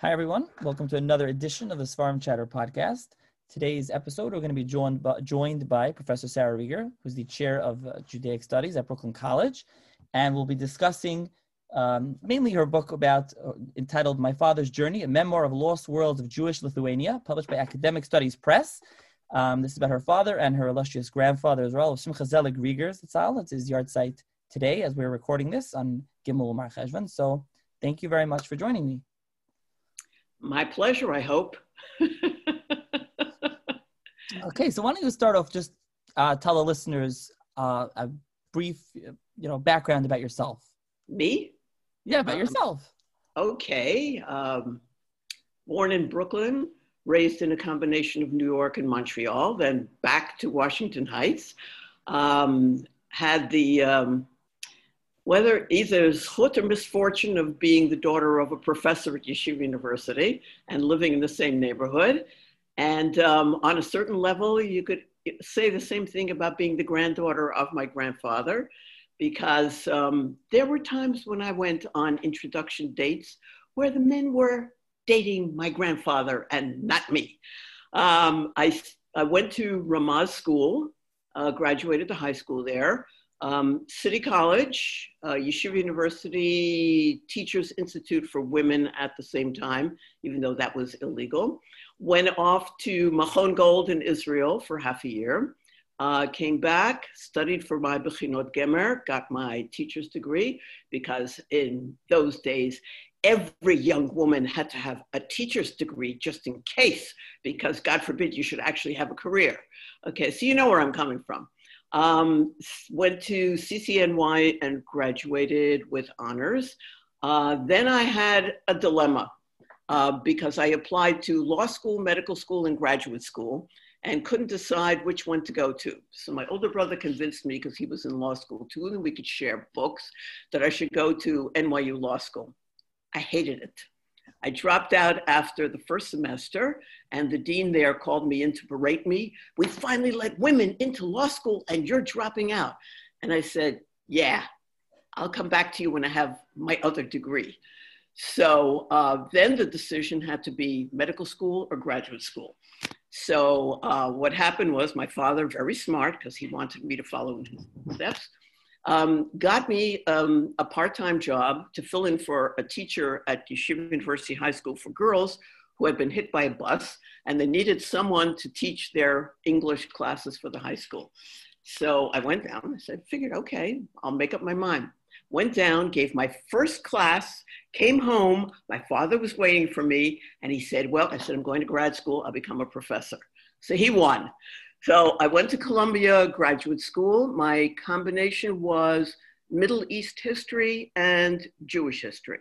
Hi, everyone. Welcome to another edition of the Seforim Chatter podcast. Today's episode, we're going to be joined by, joined by Professor Sara Reguer, who's the chair of uh, Judaic Studies at Brooklyn College. And we'll be discussing um, mainly her book about uh, entitled My Father's Journey, a memoir of lost worlds of Jewish Lithuania, published by Academic Studies Press. Um, this is about her father and her illustrious grandfather as well, Simcha Zelig Rieger. It's his yahrzeit today as we're recording this on Gimel Mar Cheshvan. So thank you very much for joining me. My pleasure, I hope. okay, so why don't you start off just uh, tell the listeners uh, a brief, you know, background about yourself. Me? Yeah, about um, yourself. Okay. Um, born in Brooklyn, raised in a combination of New York and Montreal, then back to Washington Heights. Um, had the um, whether either zchut or misfortune of being the daughter of a professor at Yeshiva University and living in the same neighborhood. And um, on a certain level, you could say the same thing about being the granddaughter of my grandfather, because um, there were times when I went on introduction dates where the men were dating my grandfather and not me. Um, I, I went to Ramaz School, uh, graduated the high school there. Um, City College, uh, Yeshiva University Teachers Institute for Women at the same time, even though that was illegal. Went off to Machon Gold in Israel for half a year. Uh, came back, studied for my Bechinot Gemer, got my teacher's degree because in those days, every young woman had to have a teacher's degree just in case, because God forbid you should actually have a career. Okay, so you know where I'm coming from. Um, went to CCNY and graduated with honors. Uh, then I had a dilemma uh, because I applied to law school, medical school, and graduate school and couldn't decide which one to go to. So my older brother convinced me, because he was in law school too, and we could share books, that I should go to NYU Law School. I hated it. I dropped out after the first semester, and the dean there called me in to berate me. We finally let women into law school, and you're dropping out. And I said, Yeah, I'll come back to you when I have my other degree. So uh, then the decision had to be medical school or graduate school. So uh, what happened was my father, very smart, because he wanted me to follow in his steps, um, got me um, a part-time job to fill in for a teacher at Yeshiva University High School for girls who had been hit by a bus and they needed someone to teach their English classes for the high school. So I went down, I said, figured, okay, I'll make up my mind. Went down, gave my first class, came home. My father was waiting for me and he said, well, I said, I'm going to grad school, I'll become a professor. So he won. So I went to Columbia Graduate School. My combination was Middle East history and Jewish history.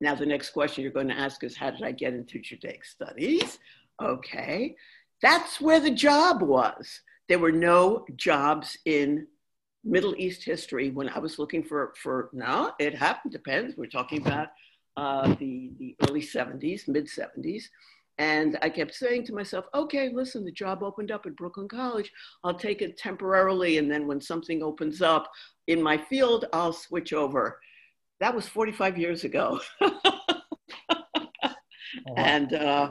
Now, the next question you're going to ask is, how did I get into Judaic studies? Okay, that's where the job was. There were no jobs in Middle East history when I was looking for, for no, it happened, depends. We're talking about uh, the, the early 70s, mid 70s. And I kept saying to myself, okay, listen, the job opened up at Brooklyn College. I'll take it temporarily. And then when something opens up in my field, I'll switch over. That was 45 years ago. Oh, and uh,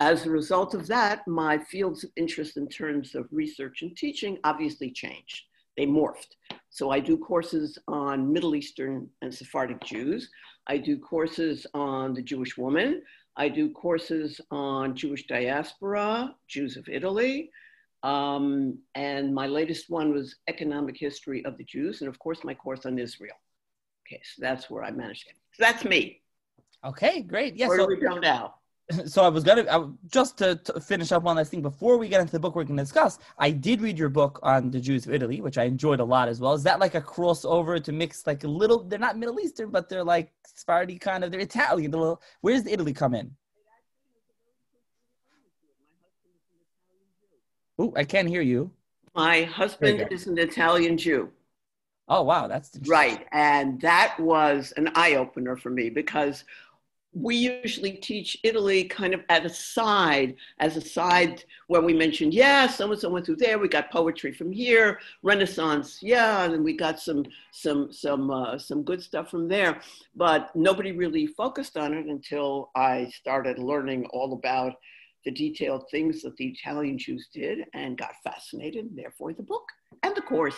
as a result of that, my fields of interest in terms of research and teaching obviously changed. They morphed. So I do courses on Middle Eastern and Sephardic Jews. I do courses on the Jewish woman. I do courses on Jewish diaspora, Jews of Italy. Um, and my latest one was Economic History of the Jews. And of course, my course on Israel. Okay, so that's where I managed it. So that's me. Okay, great. Yes. Where so, do we go now? so I was gonna I, just to, to, finish up on this thing before we get into the book we're gonna discuss. I did read your book on the Jews of Italy, which I enjoyed a lot as well. Is that like a crossover to mix like a little? They're not Middle Eastern, but they're like Sephardi kind of. They're Italian. The little, where does the Italy come in? Oh, I can't hear you. My husband is an Italian Jew. Oh wow, that's right, and that was an eye opener for me because we usually teach Italy kind of at a side, as a side where we mentioned, yeah, so and so went through there. We got poetry from here, Renaissance, yeah, and we got some some some uh, some good stuff from there. But nobody really focused on it until I started learning all about the detailed things that the Italian Jews did and got fascinated. And therefore, the book and the course.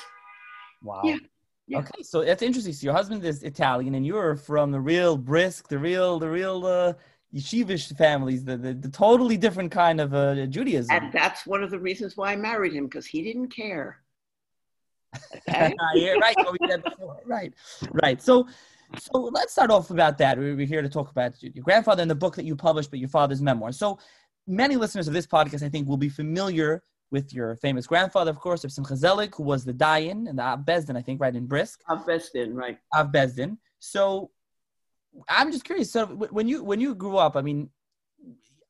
Wow. Yeah. Yeah. Okay, so that's interesting. So your husband is Italian, and you're from the real brisk, the real, the real uh, yeshivish families, the, the, the totally different kind of uh, Judaism. And that's one of the reasons why I married him because he didn't care. Okay? yeah, right. What we said before. Right, right. So, so let's start off about that. We're here to talk about your grandfather and the book that you published, but your father's memoir. So, many listeners of this podcast, I think, will be familiar with your famous grandfather, of course, of Simcha Zelig, who was the Dayan and the Av Bet Din, I think, right in Brisk. Av Bet Din, right. Av Bet Din. So I'm just curious. So when you when you grew up, I mean,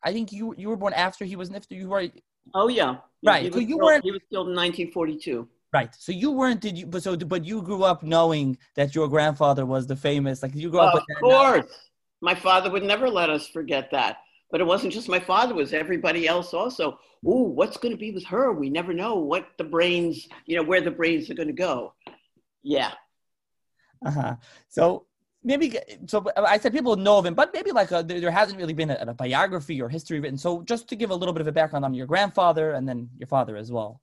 I think you you were born after he was nifter. You were. Oh yeah. Right. so you killed, weren't. He was killed in 1942. Right. So you weren't. Did you? But so but you grew up knowing that your grandfather was the famous. Like you grew up. Of course. My father would never let us forget that. But it wasn't just my father, it was everybody else also. Ooh, what's going to be with her? We never know what the brains, you know, where the brains are going to go. Yeah. Uh huh. So maybe, so I said people know of him, but maybe like a, there hasn't really been a, a biography or history written. So just to give a little bit of a background on your grandfather and then your father as well.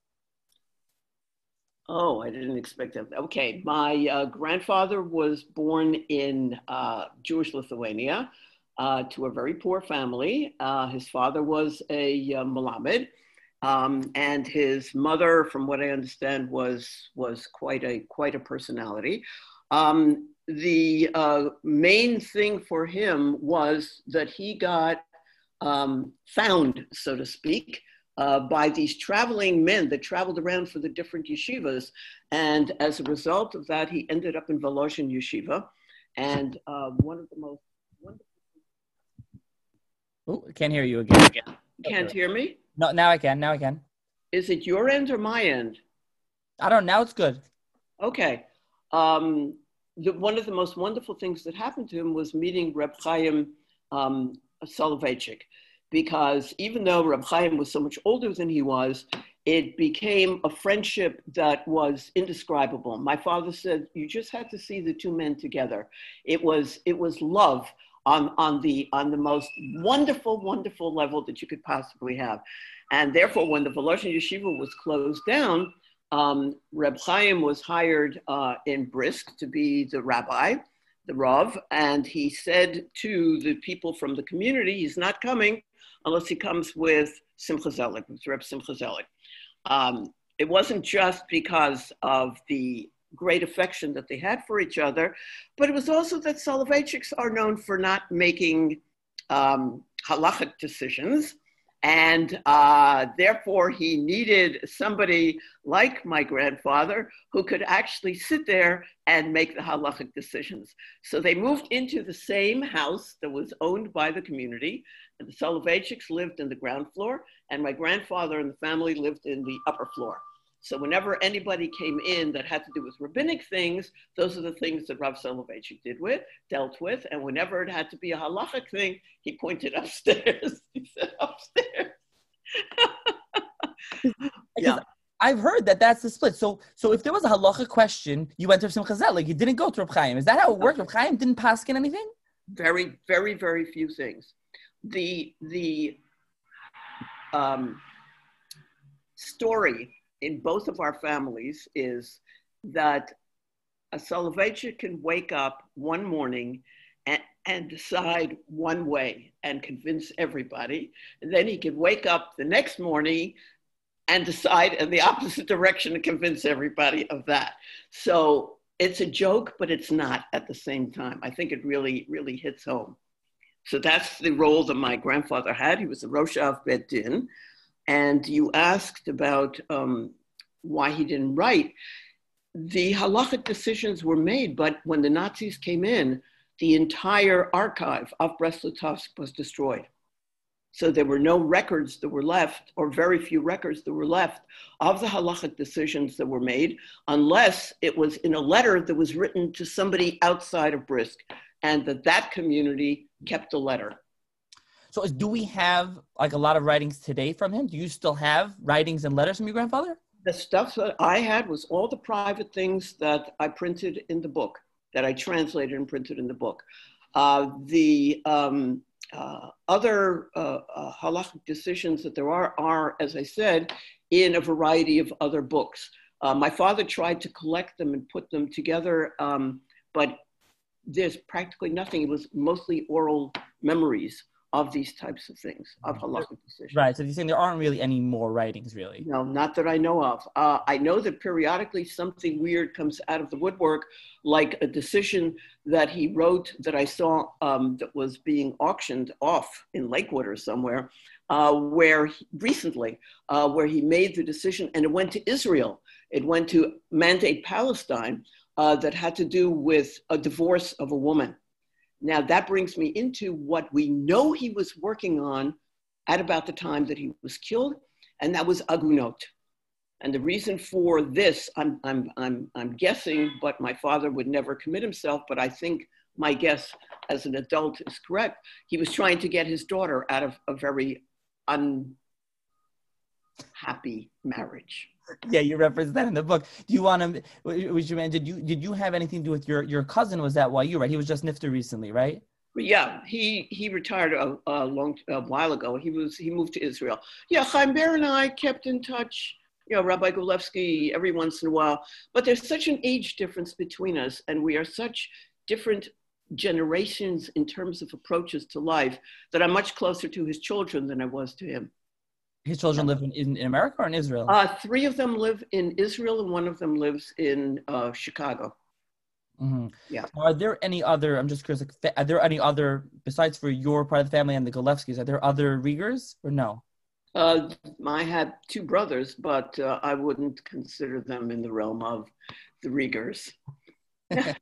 Oh, I didn't expect that. Okay, my uh, grandfather was born in uh, Jewish Lithuania uh, to a very poor family. Uh, his father was a uh, Malamed, um, and his mother, from what I understand, was was quite a quite a personality. Um, the uh, main thing for him was that he got um, found, so to speak, uh, by these traveling men that traveled around for the different yeshivas. And as a result of that, he ended up in Volozhin Yeshiva. And uh, one of the most Oh, I can't hear you again. Can't hear me? No, now I can. Now I can. Is it your end or my end? I don't know. Now it's good. Okay. Um, the, one of the most wonderful things that happened to him was meeting Reb Chaim um, Soloveitchik, because even though Reb Chaim was so much older than he was, it became a friendship that was indescribable. My father said, "You just had to see the two men together. It was it was love on, on, the, on the most wonderful, wonderful level that you could possibly have. And therefore, when the Volozhin Yeshiva was closed down, um, Reb Chaim was hired uh, in Brisk to be the rabbi, the Rav, and he said to the people from the community, he's not coming unless he comes with Simcha Zelig, with Reb Simcha Zelig. Um, it wasn't just because of the great affection that they had for each other. But it was also that Soloveitchiks are known for not making um, halachic decisions. And uh, therefore, he needed somebody like my grandfather who could actually sit there and make the halachic decisions. So they moved into the same house that was owned by the community. And the Soloveitchiks lived in the ground floor, and my grandfather and the family lived in the upper floor. So whenever anybody came in that had to do with rabbinic things, those are the things that Rav Soloveitchik did with, dealt with. And whenever it had to be a halachic thing, he pointed upstairs. he said upstairs. yeah. I've heard that that's the split. So, so if there was a halacha question, you went to Simcha Zelig. Like you didn't go to Reb Chaim. Is that how it worked? Reb Chaim didn't paskin anything. Very, very, very few things. The the um, story in both of our families is that a Soloveitchik can wake up one morning and, and decide one way and convince everybody. And then he can wake up the next morning and decide in the opposite direction and convince everybody of that. So it's a joke, but it's not at the same time. I think it really, really hits home. So that's the role that my grandfather had. He was the Rosh Av Bet Din, and you asked about um, why he didn't write. The halachic decisions were made, but when the Nazis came in, the entire archive of Brest-Litovsk was destroyed. So there were no records that were left, or very few records that were left of the halachic decisions that were made, unless it was in a letter that was written to somebody outside of Brisk, and that that community kept the letter. So, do we have like a lot of writings today from him? Do you still have writings and letters from your grandfather? The stuff that I had was all the private things that I printed in the book, that I translated and printed in the book. Uh, the um, uh, other uh, uh, halachic decisions that there are are, as I said, in a variety of other books. Uh, my father tried to collect them and put them together, um, but there's practically nothing. It was mostly oral memories of these types of things, of halachic decisions. Right. So you're saying there aren't really any more writings, really? No, not that I know of. Uh, I know that periodically something weird comes out of the woodwork, like a decision that he wrote that I saw um, that was being auctioned off in Lakewood or somewhere, uh, where he, recently, uh, where he made the decision and it went to Israel. It went to mandate Palestine uh, that had to do with a divorce of a woman. Now, that brings me into what we know he was working on at about the time that he was killed, and that was Agunot. And the reason for this, I'm, I'm, I'm, I'm guessing, but my father would never commit himself, but I think my guess as an adult is correct. He was trying to get his daughter out of a very unhappy marriage yeah, you referenced that in the book. Do you want to? Was you? Did you did you have anything to do with your your cousin? Was that why you right? He was just nifter recently, right? Yeah, he he retired a, a long a while ago. He was he moved to Israel. Yeah, Chaim Ber and I kept in touch. You know, Rabbi Gulevsky every once in a while. But there's such an age difference between us, and we are such different generations in terms of approaches to life that I'm much closer to his children than I was to him. His children live in, in, in America or in Israel? Uh, three of them live in Israel, and one of them lives in uh, Chicago. Mm-hmm. Yeah. Are there any other? I'm just curious. Like, are there any other besides for your part of the family and the Gulevskis? Are there other Riegers or no? Uh, I had two brothers, but uh, I wouldn't consider them in the realm of the Riegers. I'm Riegers.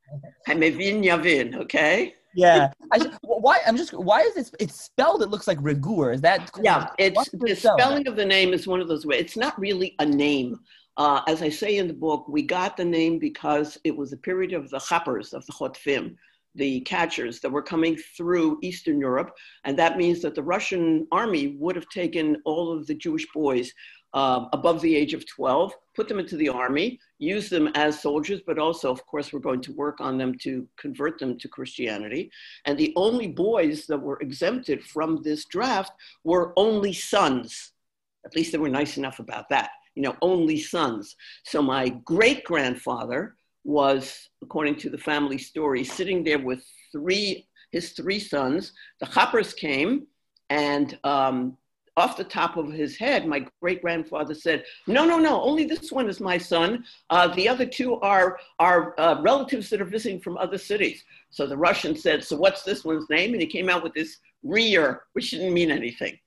Hamevin Yavin, okay? Yeah. I, why? I'm just. Why is it? It's spelled. It looks like Rigur. Is that? Yeah. It's the spelling of the name is one of those ways. It's not really a name. Uh, as I say in the book, we got the name because it was a period of the chappers of the Chotfim, the catchers that were coming through Eastern Europe, and that means that the Russian army would have taken all of the Jewish boys uh, above the age of 12, put them into the army, use them as soldiers, but also, of course, we're going to work on them to convert them to Christianity. And the only boys that were exempted from this draft were only sons. At least they were nice enough about that, you know, only sons. So my great grandfather was, according to the family story, sitting there with three, his three sons. The Chappers came and um, off the top of his head, my great grandfather said, No, no, no, only this one is my son. Uh, the other two are, are uh, relatives that are visiting from other cities. So the Russian said, So what's this one's name? And he came out with this Rier, which didn't mean anything.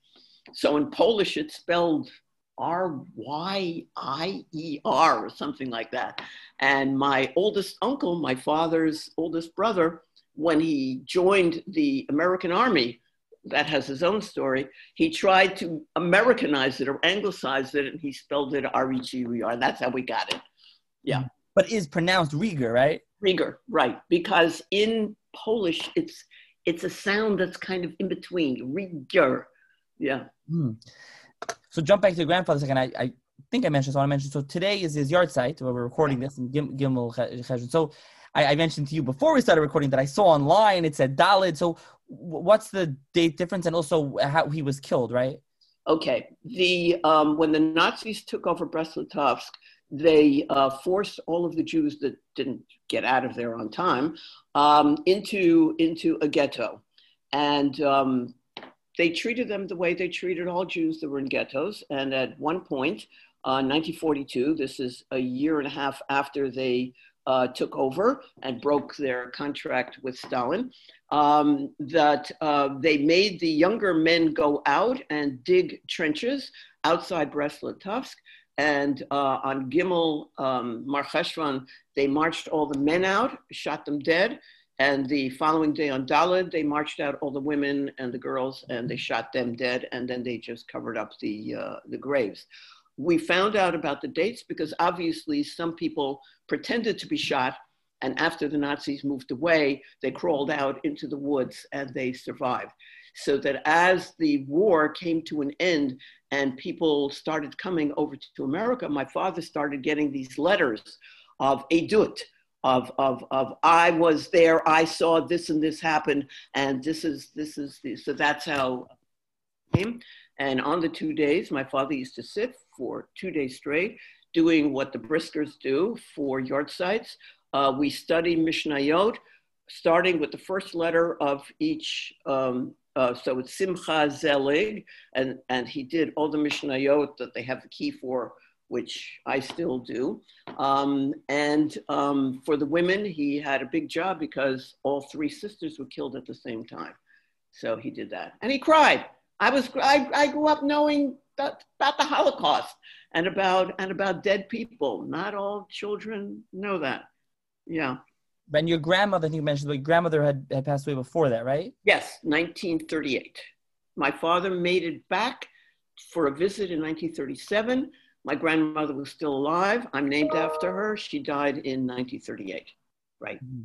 So in Polish, it's spelled R Y I E R or something like that. And my oldest uncle, my father's oldest brother, when he joined the American Army, that has his own story. He tried to Americanize it or anglicize it, and he spelled it R E G U E R. That's how we got it. Yeah. But is pronounced Rieger, right? Rieger, right? Because in Polish, it's it's a sound that's kind of in between. Rieger. Yeah. Hmm. So jump back to your grandfather a second. I, I think I mentioned so I mentioned. So today is his yahrzeit where we're recording this in Gim, Gimel Cheshvan. So I, I, mentioned to you before we started recording that I saw online it said Dalid. So what's the date difference and also how he was killed, right? Okay. The um, when the Nazis took over Brest-Litovsk, they uh, forced all of the Jews that didn't get out of there on time um, into into a ghetto, and um, they treated them the way they treated all Jews that were in ghettos. And at one point, uh, 1942, this is a year and a half after they uh, took over and broke their contract with Stalin, um, that uh, they made the younger men go out and dig trenches outside Brest-Litovsk. And uh, on Gimel um, Mar Cheshvan, they marched all the men out, shot them dead. And the following day on Dalid, they marched out all the women and the girls and they shot them dead. And then they just covered up the, uh, the graves. We found out about the dates because obviously some people pretended to be shot And after the Nazis moved away, they crawled out into the woods and they survived. So that as the war came to an end and people started coming over to America, my father started getting these letters of edut, of, of, of I was there, I saw this and this happen, and this is, this is, the, so that's how came. And on the two days, my father used to sit for two days straight doing what the Briskers do for yahrzeits. Uh, we study Mishnayot, starting with the first letter of each. Um, uh, so it's Simcha Zelig, and, and he did all the Mishnayot that they have the key for, which I still do. Um, and um, for the women, he had a big job because all three sisters were killed at the same time. So he did that. And he cried. I was I, I grew up knowing that, about the Holocaust and about and about dead people. Not all children know that. Yeah. And your grandmother, I you mentioned, your grandmother had, had passed away before that, right? Yes, 1938. My father made it back for a visit in 1937. My grandmother was still alive. I'm named after her. She died in 1938. Right. Mm-hmm.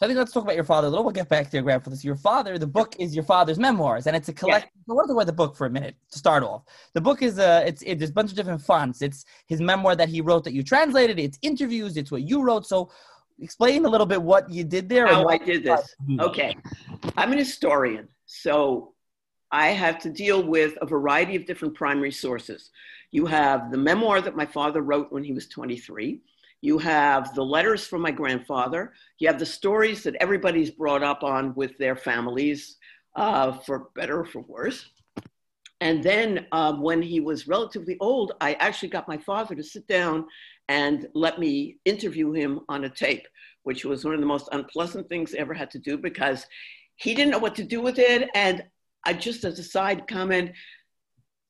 So I think let's talk about your father a little. We'll get back to your grandfather. So your father, the book is your father's memoirs, and it's a collection. Yeah. So what about the book for a minute to start off? The book is a, it's it, there's a bunch of different fonts. It's his memoir that he wrote that you translated. It's interviews. It's what you wrote. So explain a little bit what you did there. How I did this. Okay, I'm an historian, so I have to deal with a variety of different primary sources. You have the memoir that my father wrote when he was 23. You have the letters from my grandfather. You have the stories that everybody's brought up on with their families, uh, for better or for worse. And then um, when he was relatively old, I actually got my father to sit down and let me interview him on a tape, which was one of the most unpleasant things I ever had to do because he didn't know what to do with it. And I just, as a side comment,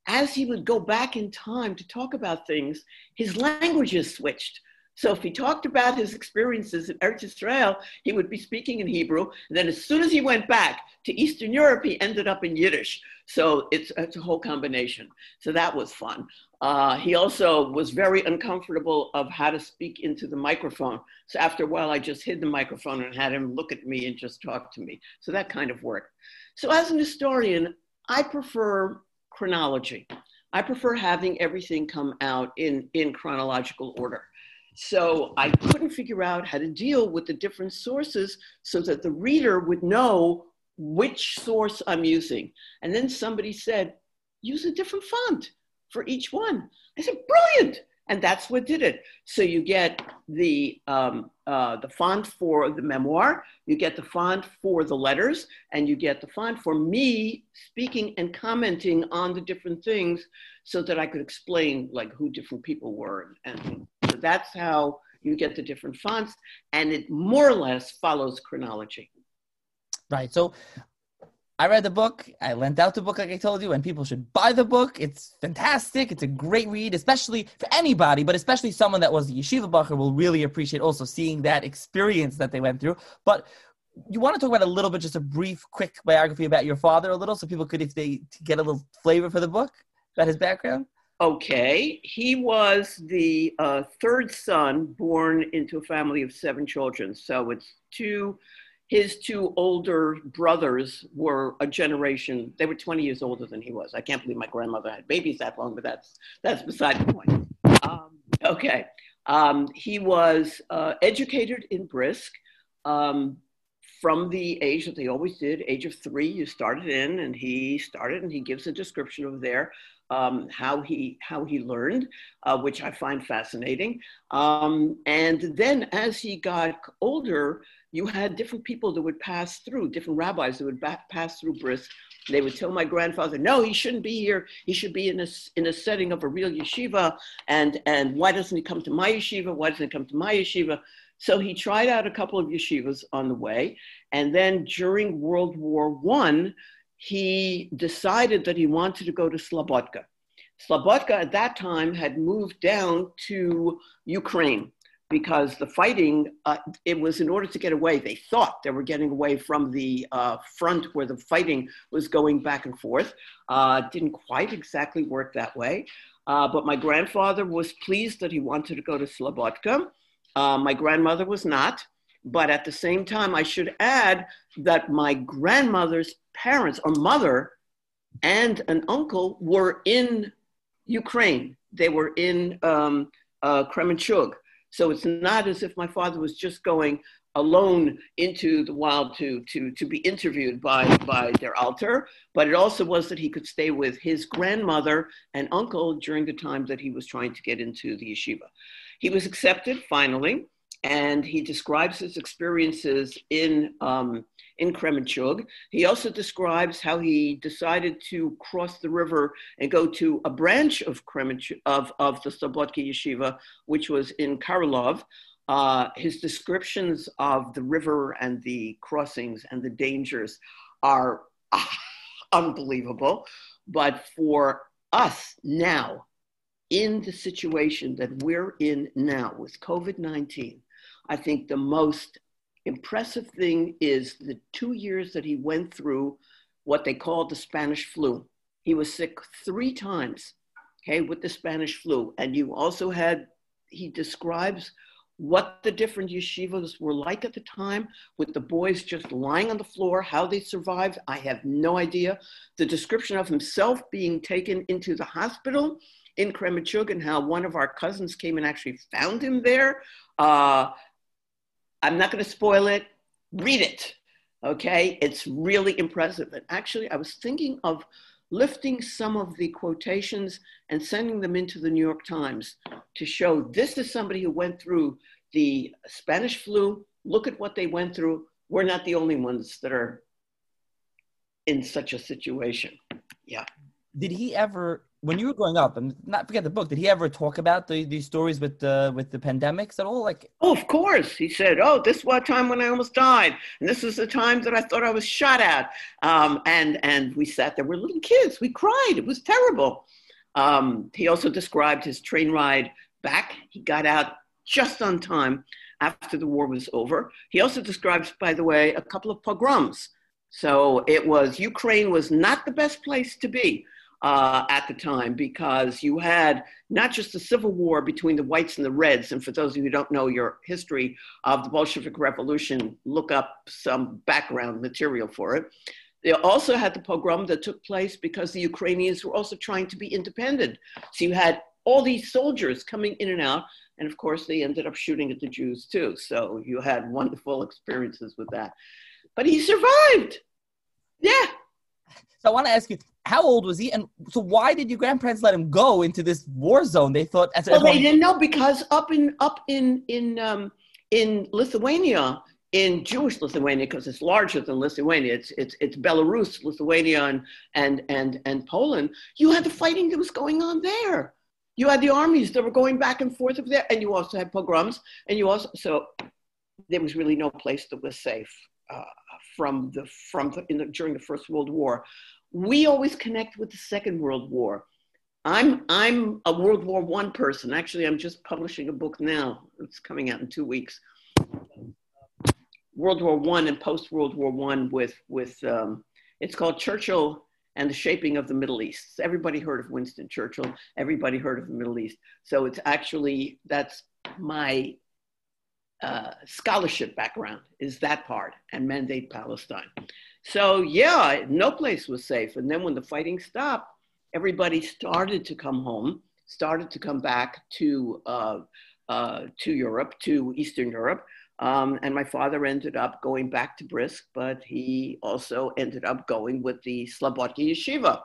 as he would go back in time to talk about things, his languages switched. So if he talked about his experiences in Eretz Israel, he would be speaking in Hebrew. And then as soon as he went back to Eastern Europe, he ended up in Yiddish. So it's, it's a whole combination. So that was fun. Uh, he also was very uncomfortable of how to speak into the microphone. So after a while, I just hid the microphone and had him look at me and just talk to me. So that kind of worked. So as an historian, I prefer chronology. I prefer having everything come out in, in chronological order. So I couldn't figure out how to deal with the different sources so that the reader would know which source I'm using. And then somebody said, use a different font for each one. I said, brilliant. And that's what did it. So you get the, um, uh, the font for the memoir, you get the font for the letters, and you get the font for me speaking and commenting on the different things so that I could explain like who different people were and that's how you get the different fonts, and it more or less follows chronology. Right. So I read the book. I lent out the book, like I told you, and people should buy the book. It's fantastic. It's a great read, especially for anybody, but especially someone that was yeshiva bacher will really appreciate also seeing that experience that they went through. But you want to talk about a little bit, just a brief, quick biography about your father, a little, so people could, if they get a little flavor for the book, about his background. Okay, he was the uh, third son born into a family of seven children. So it's two, his two older brothers were a generation, they were 20 years older than he was. I can't believe my grandmother had babies that long, but that's, that's beside the point. Um, okay, um, he was uh, educated in Brisk. Um, from the age that they always did, age of three, you started in, and he started, and he gives a description of there um, how he how he learned, uh, which I find fascinating. Um, and then as he got older, you had different people that would pass through, different rabbis that would pass through Brisk. They would tell my grandfather, "No, he shouldn't be here. He should be in a in a setting of a real yeshiva. And and why doesn't he come to my yeshiva? Why doesn't he come to my yeshiva?" So he tried out a couple of yeshivas on the way, and then during World War One he decided that he wanted to go to Slobodka. Slobodka at that time had moved down to Ukraine because the fighting, uh, it was in order to get away. They thought they were getting away from the uh, front where the fighting was going back and forth. Uh, didn't quite exactly work that way. Uh, but my grandfather was pleased that he wanted to go to Slobodka. Uh, my grandmother was not. But at the same time, I should add that my grandmother's parents or mother and an uncle were in Ukraine. They were in um, uh, Kremenchug. So it's not as if my father was just going alone into the wild to, to, to be interviewed by, by their Alter, but it also was that he could stay with his grandmother and uncle during the time that he was trying to get into the yeshiva. He was accepted finally, and he describes his experiences in, um, in Kremenchug. He also describes how he decided to cross the river and go to a branch of Kremenchug, of, of the Slobodka Yeshiva, which was in Karlov, uh, his descriptions of the river and the crossings and the dangers are unbelievable. But for us now, in the situation that we're in now with COVID 19, I think the most impressive thing is the two years that he went through what they called the Spanish flu. He was sick three times, okay, with the Spanish flu. And you also had, he describes what the different yeshivas were like at the time, with the boys just lying on the floor, how they survived, I have no idea. The description of himself being taken into the hospital in Kremenchug and how one of our cousins came and actually found him there. Uh, I'm not going to spoil it. Read it. Okay. It's really impressive. And actually, I was thinking of lifting some of the quotations and sending them into the New York Times to show this is somebody who went through the Spanish flu. Look at what they went through. We're not the only ones that are in such a situation. Yeah. Did he ever, when you were growing up, and not forget the book, did he ever talk about the, these stories with the with the pandemics at all? Like, oh, of course. He said, "Oh, this was a time when I almost died, and this is the time that I thought I was shot at." Um, and and we sat there. We're little kids. We cried. It was terrible. Um, he also described his train ride back. He got out just on time after the war was over. He also describes, by the way, a couple of pogroms. So it was Ukraine was not the best place to be uh, at the time because you had not just the civil war between the whites and the reds. And for those of you who don't know your history of the Bolshevik Revolution, look up some background material for it. They also had the pogrom that took place because the Ukrainians were also trying to be independent. So you had all these soldiers coming in and out. And of course, they ended up shooting at the Jews too. So you had wonderful experiences with that. But he survived. Yeah. So I want to ask you, how old was he? And so why did your grandparents let him go into this war zone? They thought as well, they didn't know because up in up in in um, in Lithuania, in Jewish Lithuania, because it's larger than Lithuania, it's it's it's Belarus, Lithuania, and and and and Poland. You had the fighting that was going on there. You had the armies that were going back and forth over there, and you also had pogroms, and you also so there was really no place that was safe uh, from the from the, the, during the First World War. We always connect with the Second World War. I'm I'm a World War One person. Actually, I'm just publishing a book now. It's coming out in two weeks. World War One and post World War One with with um, it's called Churchill and the shaping of the Middle East. Everybody heard of Winston Churchill. Everybody heard of the Middle East. So it's actually, that's my uh, scholarship background is that part and mandate Palestine. So yeah, no place was safe. And then when the fighting stopped, everybody started to come home, started to come back to, uh, uh, to Europe, to Eastern Europe. Um, and my father ended up going back to Brisk, but he also ended up going with the Slobodka Yeshiva.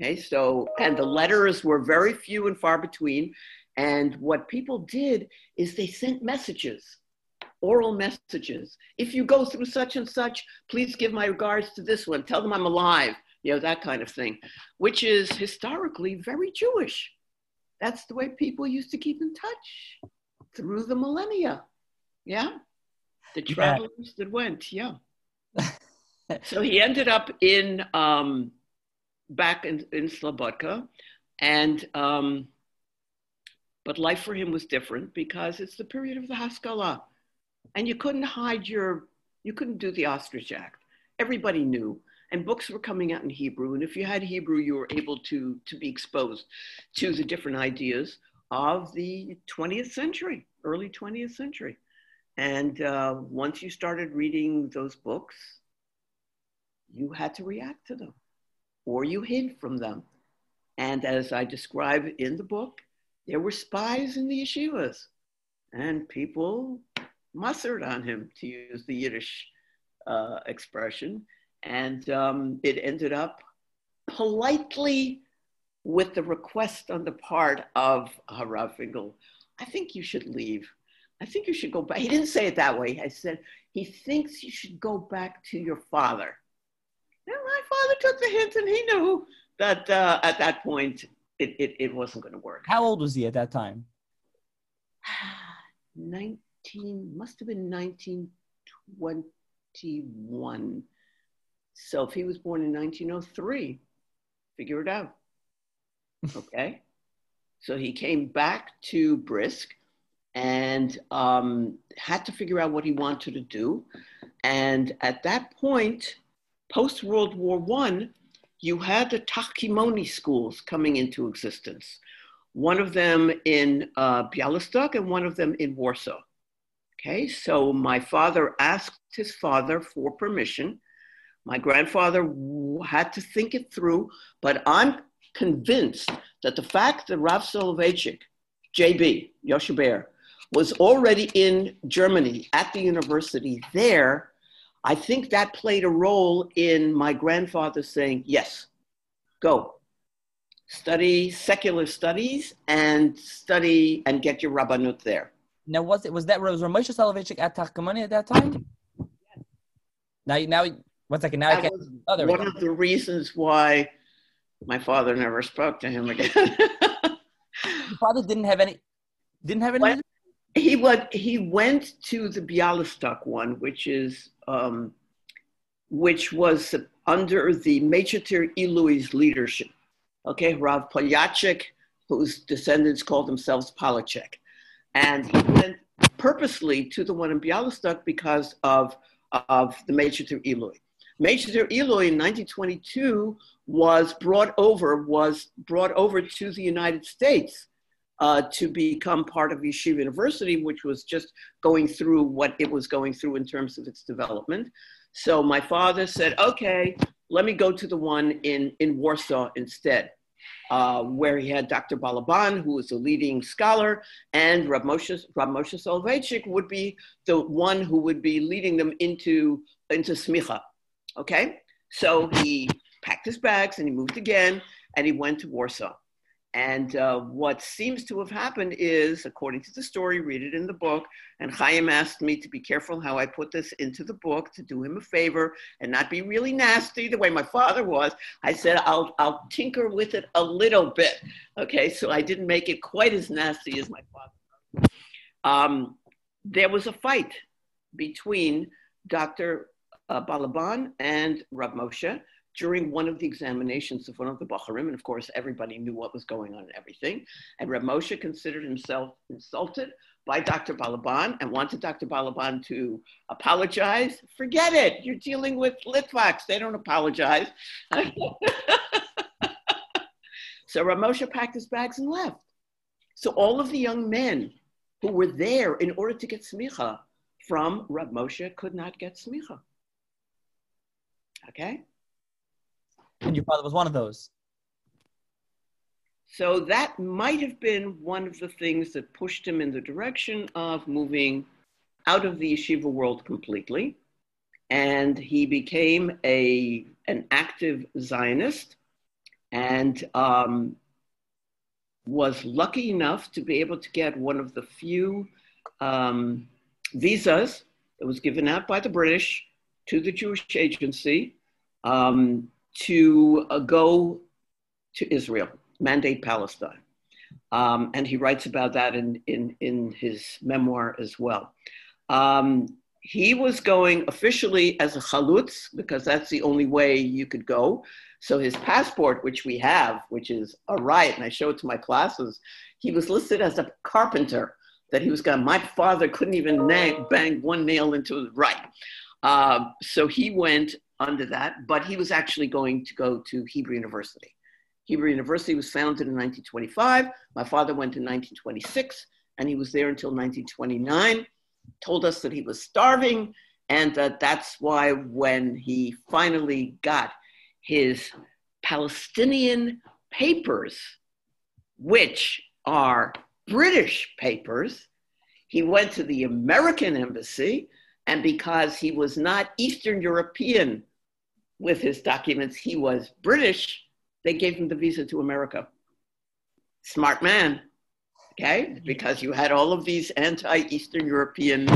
Okay, so, and the letters were very few and far between. And what people did is they sent messages, oral messages. If you go through such and such, please give my regards to this one. Tell them I'm alive, you know, that kind of thing, which is historically very Jewish. That's the way people used to keep in touch through the millennia. Yeah. The travelers yeah. that went, yeah. so he ended up in um, back in, in Slobodka, and um, but life for him was different because it's the period of the Haskalah, and you couldn't hide your, you couldn't do the ostrich act. Everybody knew, and books were coming out in Hebrew, and if you had Hebrew, you were able to to be exposed to the different ideas of the 20th century, early 20th century. And uh, once you started reading those books, you had to react to them or you hid from them. And as I describe in the book, there were spies in the yeshivas and people mustered on him, to use the Yiddish uh, expression. And um, it ended up politely with the request on the part of Harav Finkel, I think you should leave. I think you should go back. He didn't say it that way. I said, he thinks you should go back to your father. And my father took the hint and he knew that uh, at that point it, it, it wasn't going to work. How old was he at that time? 19, must have been 1921. So if he was born in 1903, figure it out. Okay. so he came back to Brisk and um, had to figure out what he wanted to do. And at that point, post World War One, you had the Tachkemoni schools coming into existence. One of them in uh, Bialystok and one of them in Warsaw. Okay, so my father asked his father for permission. My grandfather had to think it through, but I'm convinced that the fact that Rav Soloveitchik, JB, Yoshe Ber, was already in Germany at the university there, I think that played a role in my grandfather saying, yes, go. Study secular studies and study and get your rabbanut there. Now, was it was that was Ramosha Soloveitchik at Tachkemoni at that time? Yes. Now, now, one second. Now, that I can't. Oh, one of the reasons why my father never spoke to him again. Your father didn't have any, didn't have any. When, he went. He went to the Bialystok one, which is, um, which was under the Meitcheter Ilui's leadership. Okay, Rav Polyachik, whose descendants called themselves Polachek, and he went purposely to the one in Bialystok because of of the Meitcheter Ilui. Meitcheter Ilui in 1922 was brought over was brought over to the United States uh, to become part of Yeshiva University, which was just going through what it was going through in terms of its development. So my father said, "Okay, let me go to the one in in Warsaw instead." Uh, where he had Dr. Balaban, who was a leading scholar, and Rav Moshe, Rav Moshe Soloveitchik would be the one who would be leading them into, into smicha. Okay? So he packed his bags and he moved again and he went to Warsaw. And uh, what seems to have happened is, according to the story, read it in the book. And Chaim asked me to be careful how I put this into the book to do him a favor and not be really nasty the way my father was. I said, I'll, I'll tinker with it a little bit. Okay, so I didn't make it quite as nasty as my father. Um, there was a fight between Dr. Uh, Balaban and Rav Moshe during one of the examinations of one of the Bacharim, and of course everybody knew what was going on and everything. And Reb Moshe considered himself insulted by Dr. Balaban and wanted Dr. Balaban to apologize. Forget it, you're dealing with Litvaks, they don't apologize. so Reb Moshe packed his bags and left. So all of the young men who were there in order to get smicha from Reb Moshe could not get smicha. Okay? And your father was one of those. So that might have been one of the things that pushed him in the direction of moving out of the yeshiva world completely. And he became a, an active Zionist and um, was lucky enough to be able to get one of the few um, visas that was given out by the British to the Jewish Agency um, to uh, go to Israel, mandate Palestine. Um, and he writes about that in, in, in his memoir as well. Um, he was going officially as a chalutz because that's the only way you could go. So his passport, which we have, which is a riot, and I show it to my classes, he was listed as a carpenter. That he was going. My father couldn't even bang one nail into his right. Uh, so he went under that, but he was actually going to go to Hebrew University. Hebrew University was founded in 1925. My father went in 1926, and he was there until 1929. told us that he was starving and that that's why when he finally got his Palestinian papers, which are British papers, he went to the American embassy, and because he was not Eastern European with his documents, he was British, they gave him the visa to America. Smart man, okay? Mm-hmm. Because you had all of these anti Eastern European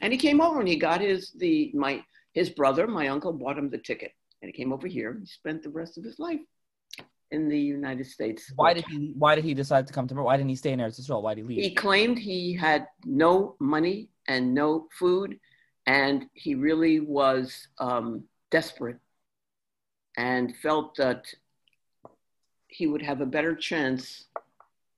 and he came over and he got his the my his brother, my uncle, bought him the ticket, and he came over here. He spent the rest of his life in the United States. Why did he Why did he decide to come to? Why didn't he stay in Eretz Israel? Why did he leave? He claimed he had no money and no food, and he really was um, desperate, and felt that he would have a better chance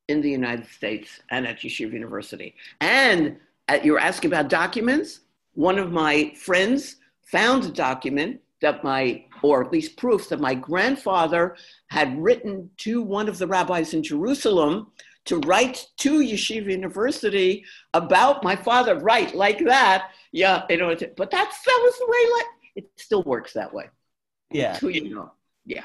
in the United States and at Yeshiva University. And you're asking about documents. One of my friends found a document that my, or at least proof that my grandfather had written to one of the rabbis in Jerusalem to write to Yeshiva University about my father, right, like that. Yeah, you know, but that's, that was the way, like, it still works that way. Yeah. Who you know. Yeah.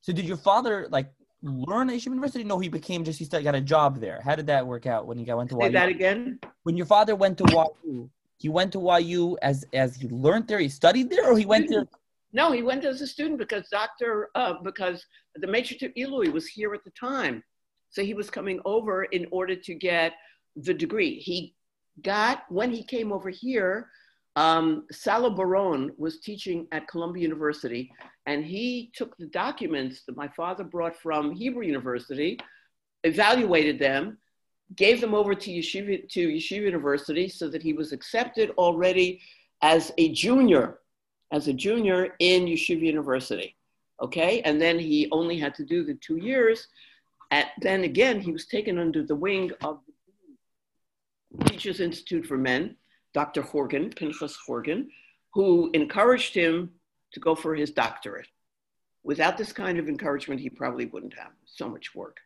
So did your father, like, learn at Yeshiva University? No, he became just he started, got a job there. How did that work out when he got went to Say YU? that again. When your father went to YU, he went to YU as as he learned there. He studied there, or he went there. No, he went as a student because Doctor uh, because the Major Ilui was here at the time, so he was coming over in order to get the degree. He got when he came over here. Um, Salo Baron was teaching at Columbia University, and he took the documents that my father brought from Hebrew University, evaluated them, gave them over to Yeshiva, to Yeshiva University so that he was accepted already as a junior, as a junior in Yeshiva University. Okay, and then he only had to do the two years. At, then again, he was taken under the wing of the Teachers Institute for Men, Dr. Churgin, Pinchas Churgin, who encouraged him to go for his doctorate. Without this kind of encouragement, he probably wouldn't have so much work.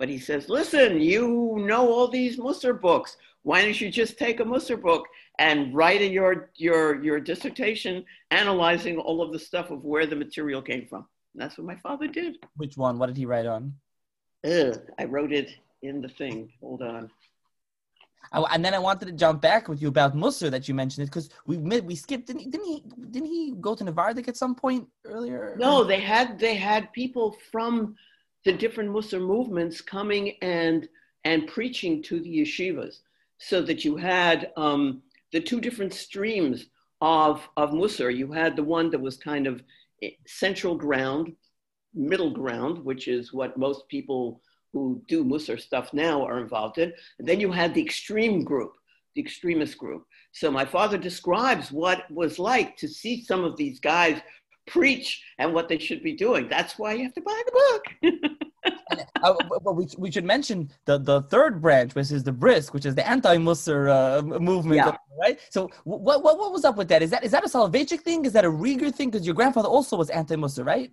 But he says, listen, you know all these Musar books. Why don't you just take a Musar book and write in your, your, your dissertation analyzing all of the stuff of where the material came from? And that's what my father did. Which one? What did he write on? Ugh, I wrote it in the thing. Hold on. I, and then I wanted to jump back with you about Musar that you mentioned it because we we skipped. Didn't he, didn't he? Didn't he go to Navardik at some point earlier? No, they had they had people from the different Musar movements coming and and preaching to the yeshivas, so that you had um, the two different streams of of Musar. You had the one that was kind of eh, central ground, middle ground, which is what most people who do Musar stuff now are involved in. And then you had the extreme group, the extremist group. So my father describes what it was like to see some of these guys preach and what they should be doing. That's why you have to buy the book. uh, but we, we should mention the, the third branch, which is the Brisk, which is the anti-Musar uh, movement, Yeah. right? So what, what what was up with that? Is that is that a Soloveitchik thing? Is that a Rieger thing? Because your grandfather also was anti-Musar, right?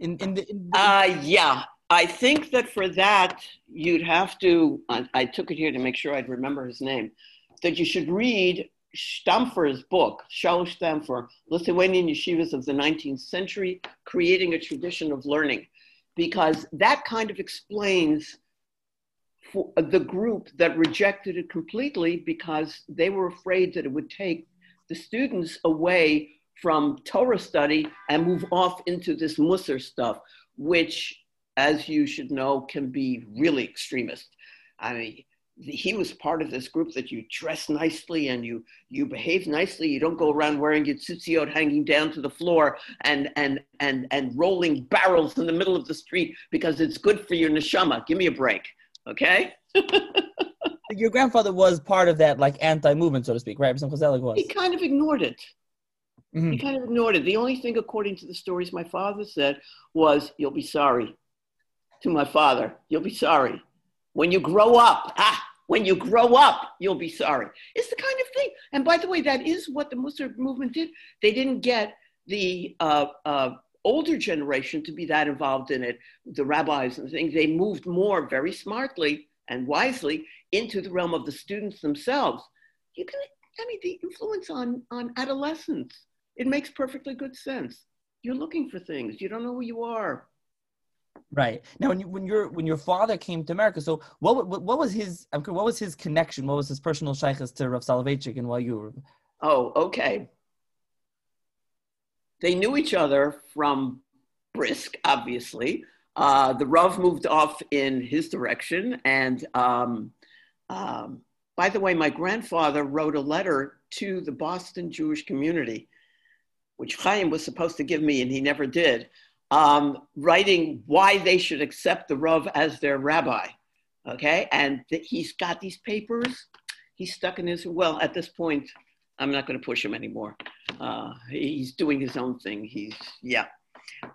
In in the, in the Uh, yeah, I think that for that, you'd have to, I, I took it here to make sure I'd remember his name, that you should read Stampfer's book, Shaul Stampfer, Lithuanian Yeshivas of the 19th Century, Creating a Tradition of Learning, because that kind of explains for the group that rejected it completely because they were afraid that it would take the students away from Torah study and move off into this Musar stuff, which, as you should know, can be really extremist. I mean, he was part of this group that you dress nicely and you you behave nicely. You don't go around wearing your tzitziot hanging down to the floor and and and and rolling barrels in the middle of the street because it's good for your neshama. Give me a break, okay? your grandfather was part of that like anti-movement, so to speak, right? Some was. He kind of ignored it. Mhm. He kind of ignored it. The only thing, according to the stories my father said, was, You'll be sorry. To my father, you'll be sorry. When you grow up, ah, when you grow up, you'll be sorry. It's the kind of thing. And by the way, that is what the Musar movement did. They didn't get the uh, uh, older generation to be that involved in it, the rabbis and things. They moved more very smartly and wisely into the realm of the students themselves, you can, I mean, the influence on, on adolescents, it makes perfectly good sense. You're looking for things, you don't know who you are. Right now, when you, when your when your father came to America, so what what, what was his what was his connection? What was his personal shaychus to Rav Soloveitchik and while you were? Oh, okay. They knew each other from Brisk, obviously. Uh, the Rav moved off in his direction, and um, um, by the way, my grandfather wrote a letter to the Boston Jewish community, which Chaim was supposed to give me, and he never did um, writing why they should accept the Rav as their rabbi. Okay, and th- he's got these papers. He's stuck in his well. At this point, I'm not going to push him anymore. Uh, he's doing his own thing. He's yeah,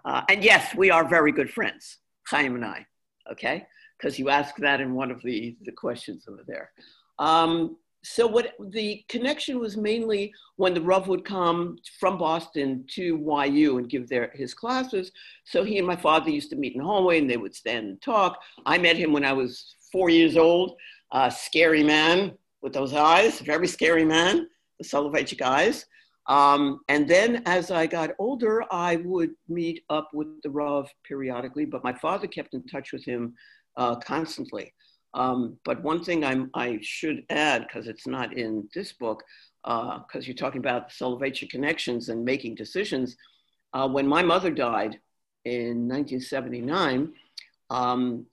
uh, and yes, we are very good friends, Chaim and I. Okay, because you asked that in one of the the questions over there. Um, so what the connection was mainly when the Rav would come from Boston to YU and give their his classes. So he and my father used to meet in the hallway and they would stand and talk. I met him when I was four years old, a scary man with those eyes, very scary man, the Soloveitchik eyes. Um, and then as I got older, I would meet up with the Rav periodically, but my father kept in touch with him uh, constantly. Um, but one thing I'm, i should add, because it's not in this book, because uh, you're talking about Soloveitchik connections and making decisions. Uh, when my mother died in 1979, um,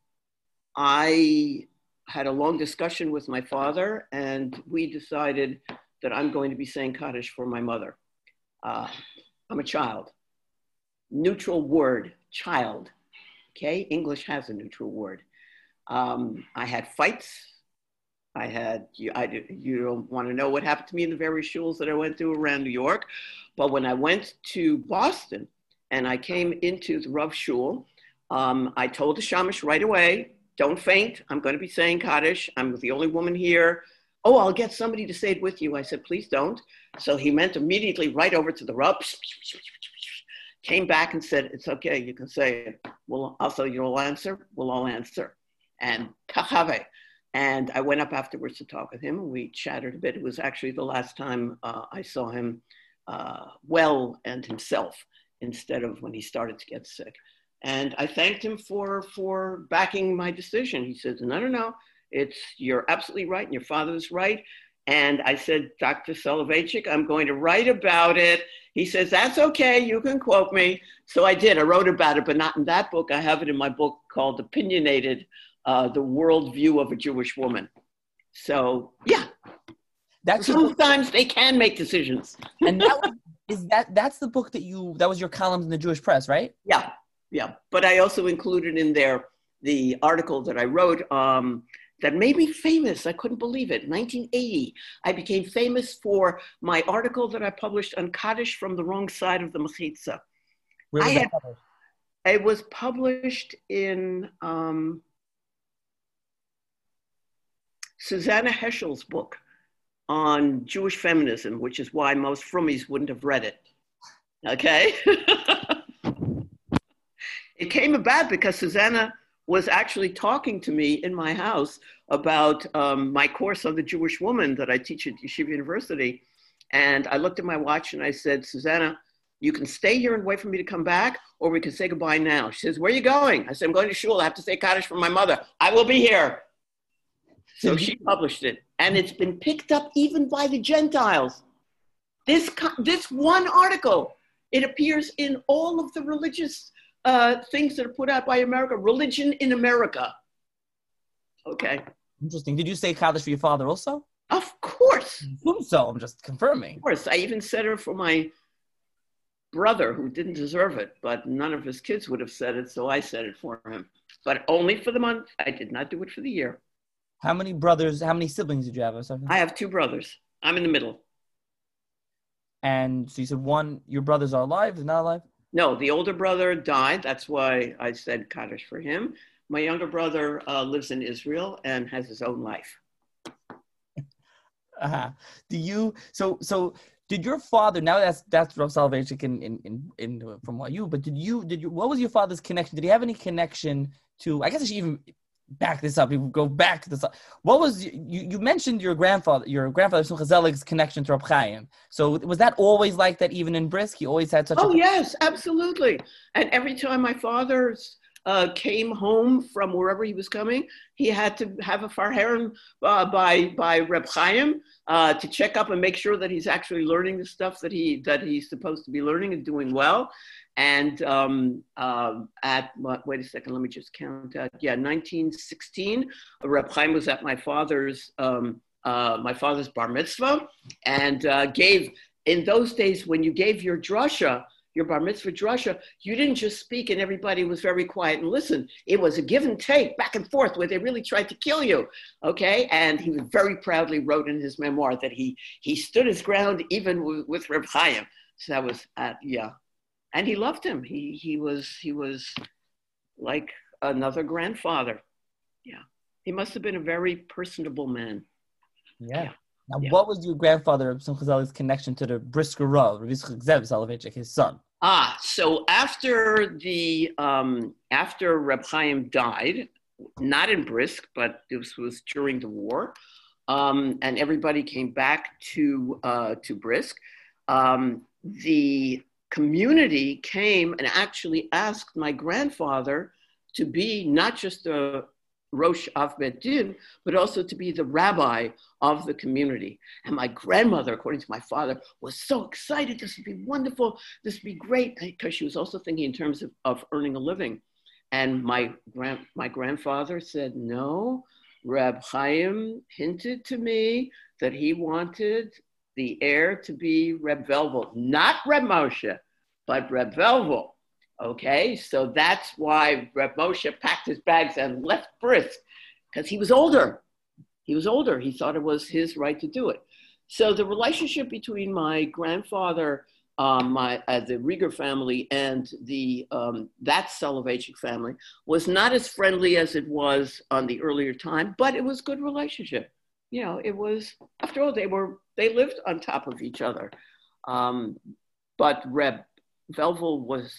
I had a long discussion with my father, and we decided that I'm going to be saying Kaddish for my mother. Uh, I'm a child. Neutral word, child. Okay, English has a neutral word. Um, I had fights. I had, you, I, you don't want to know what happened to me in the various shuls that I went through around New York. But when I went to Boston and I came into the Rav Shul, um, I told the Shamish right away, don't faint. I'm going to be saying Kaddish. I'm the only woman here. Oh, I'll get somebody to say it with you. I said, please don't. So he went immediately right over to the Rav, came back and said, it's okay. You can say it. We'll, also, you'll answer. We'll all answer and Kahave. And I went up afterwards to talk with him, we chatted a bit. It was actually the last time uh, I saw him uh, well and himself instead of when he started to get sick. And I thanked him for, for backing my decision. He says, no, no, no, it's, you're absolutely right, and your father was right. And I said, Dr. Soloveitchik, I'm going to write about it. He says, That's okay, you can quote me. So I did. I wrote about it, but not in that book. I have it in my book called Opinionated uh, the worldview of a Jewish woman. So yeah, that's sometimes they can make decisions. and that was, is that that's the book that you that was your columns in the Jewish Press, right? Yeah, yeah. But I also included in there the article that I wrote um, that made me famous. I couldn't believe it. 1980, I became famous for my article that I published on Kaddish from the wrong side of the Mechitza. Where was I that published? It was published in. Um, Susannah Heschel's book on Jewish feminism, which is why most Frummies wouldn't have read it. Okay? it came about because Susannah was actually talking to me in my house about um, my course on the Jewish woman that I teach at Yeshiva University. And I looked at my watch and I said, Susannah, you can stay here and wait for me to come back, or we can say goodbye now. She says, Where are you going? I said, I'm going to shul. I have to say Kaddish for my mother. I will be here. So she published it, and it's been picked up even by the Gentiles. This, this one article, it appears in all of the religious uh, things that are put out by America, religion in America. Okay. Interesting. Did you say Kaddish for your father also? Of course. So I'm just confirming. Of course. I even said it for my brother who didn't deserve it, but none of his kids would have said it, so I said it for him. But only for the month. I did not do it for the year. How many brothers? How many siblings did you have? I have two brothers. I'm in the middle. And so you said one, your brothers are alive, is not alive? No, the older brother died. That's why I said Kaddish for him. My younger brother uh, lives in Israel and has his own life. uh-huh. Do you, so, so did your father, now that's, that's Rav Soloveitchik in, in, in, in, from what you, but did you, did you, what was your father's connection? Did he have any connection to, I guess I should even back this up. You go back this up. What was you? You mentioned your grandfather, your grandfather connection to Reb Chaim. So was that always like that? Even in Brisk, he always had such. Oh a- yes, absolutely. And every time my father's uh, came home from wherever he was coming, he had to have a farherim uh, by by Reb Chaim uh, to check up and make sure that he's actually learning the stuff that he that he's supposed to be learning and doing well. And um, uh, at wait a second, let me just count. Out. Yeah, 1916, Reb Chaim was at my father's um, uh, my father's bar mitzvah, and uh, gave in those days when you gave your drasha your bar mitzvah drasha, you didn't just speak and everybody was very quiet and listened. It was a give and take back and forth where they really tried to kill you. Okay. And he very proudly wrote in his memoir that he, he stood his ground even with, with Reb Chaim. So that was, at yeah. And he loved him. He, he was, he was like another grandfather. Yeah. He must have been a very personable man. yeah. yeah. Now, yeah. what was your grandfather Simcha Zelig's connection to the Brisker Rav, Zev Soloveitchik, his son? Ah, so after the um, after Reb Chaim died, not in Brisk, but this was during the war, um, and everybody came back to uh, to Brisk. Um, the community came and actually asked my grandfather to be not just a Rosh Bet Din, but also to be the rabbi of the community. And my grandmother, according to my father, was so excited. This would be wonderful. This would be great. Because she was also thinking in terms of, of earning a living. And my, grand, my grandfather said, no, Reb Chaim hinted to me that he wanted the heir to be Reb Velvel, not Reb Moshe, but Reb Velvel. Okay, so that's why Reb Moshe packed his bags and left Brisk because he was older. He was older. He thought it was his right to do it. So the relationship between my grandfather, um, my uh, the Rieger family, and the um, that Soloveitchik family was not as friendly as it was on the earlier time, but it was good relationship. You know, it was after all they were they lived on top of each other. Um, but Reb Velvel was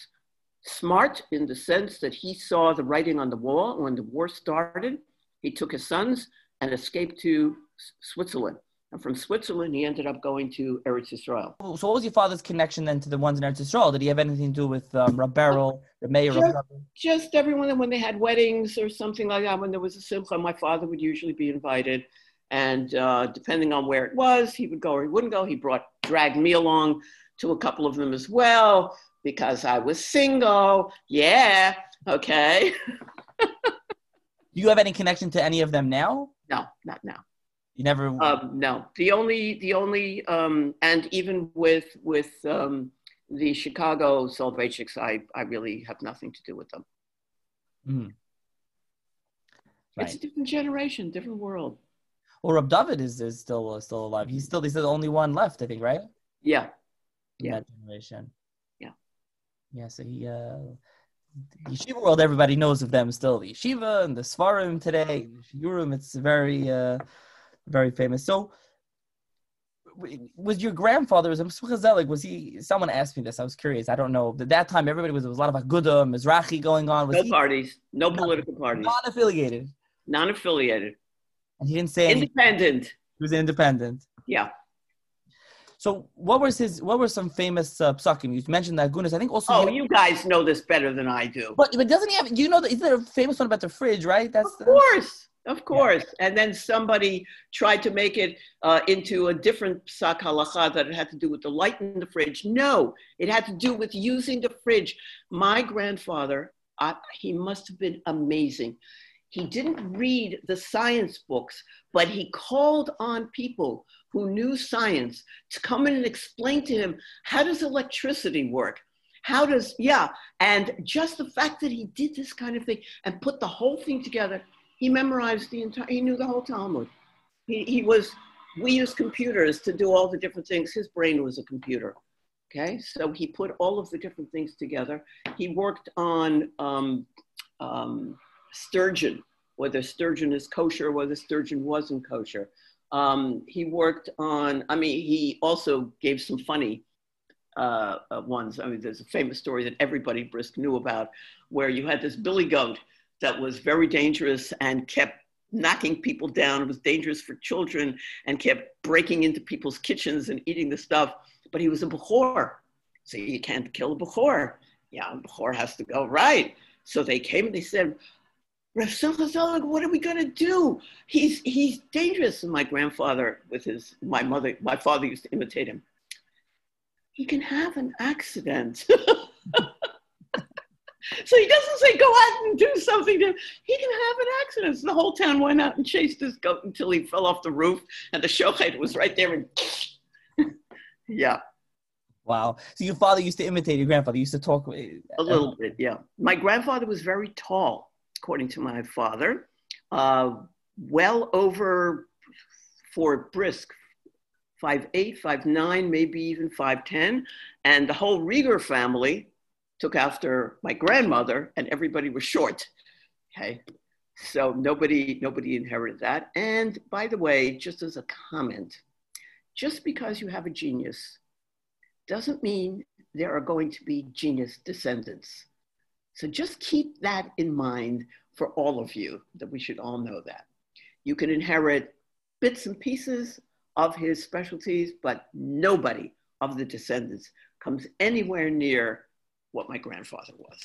smart in the sense that he saw the writing on the wall when the war started. He took his sons and escaped to Switzerland. And from Switzerland, he ended up going to Eretz Israel. So, what was your father's connection then to the ones in Eretz Israel? Did he have anything to do with um, Rab Beryl, the mayor just, of Just everyone, when they had weddings or something like that, when there was a simcha, my father would usually be invited. And uh, depending on where it was, he would go or he wouldn't go. He brought, dragged me along to a couple of them as well because I was single. Yeah. Okay. Do you have any connection to any of them now? No, not now. You never. Um, no, the only, the only, um, and even with with um, the Chicago Soloveitchiks, I I really have nothing to do with them. Mm. Right. It's a different generation, different world. Well, Rab David is, is still uh, still alive. He's still he's the only one left, I think, right? Yeah. In yeah. that generation. Yeah, Yeah. so he, uh, the yeshiva world, everybody knows of them still. The yeshiva and the svarim today, Urim, it's very, uh, very famous. So, was your grandfather was Zelig? Was he? Someone asked me this. I was curious. I don't know. At that time, everybody was there was a lot of Aguda, Mizrahi going on. Was no he, parties, no political parties, non-affiliated, non-affiliated, and he didn't say independent. Anything. He was independent. Yeah. So what was his? What were some famous uh, psakim? You mentioned that Gunas. I think also. Oh, you guys know this better than I do. But but doesn't he have? You know, is there a famous one about the fridge, right? That's of course, of course. Yeah. And then somebody tried to make it uh, into a different psak halacha that it had to do with the light in the fridge. No, it had to do with using the fridge. My grandfather, uh, he must have been amazing. He didn't read the science books, but he called on people who knew science to come in and explain to him how does electricity work? How does, yeah. And just the fact that he did this kind of thing and put the whole thing together, he memorized the entire, he knew the whole Talmud. He, he was, we use computers to do all the different things. His brain was a computer. Okay, so he put all of the different things together. He worked on um, um, sturgeon, whether sturgeon is kosher, or whether sturgeon wasn't kosher. Um, he worked on, I mean, he also gave some funny uh, uh, ones. I mean, there's a famous story that everybody Brisk knew about where you had this billy goat that was very dangerous and kept knocking people down. It was dangerous for children and kept breaking into people's kitchens and eating the stuff. But he was a Bechor. So you can't kill a Bechor. Yeah, a Bechor has to go, right. So they came and they said, Rav Simcha what are we going to do? He's, he's dangerous. And my grandfather, with his, my mother, my father used to imitate him. He can have an accident. So he doesn't say go out and do something to he can have an accident. So the whole town went out and chased his goat until he fell off the roof and the shochet was right there and yeah. Wow. So your father used to imitate your grandfather. He used to talk uh, a little bit, yeah. My grandfather was very tall, according to my father. Uh, well over for brisk, five eight, five nine, maybe even five ten, and the whole Rieger family took after my grandmother, and everybody was short. Okay, so nobody nobody inherited that. And by the way, just as a comment, just because you have a genius doesn't mean there are going to be genius descendants. So just keep that in mind for all of you, that we should all know that. You can inherit bits and pieces of his specialties, but nobody of the descendants comes anywhere near what my grandfather was.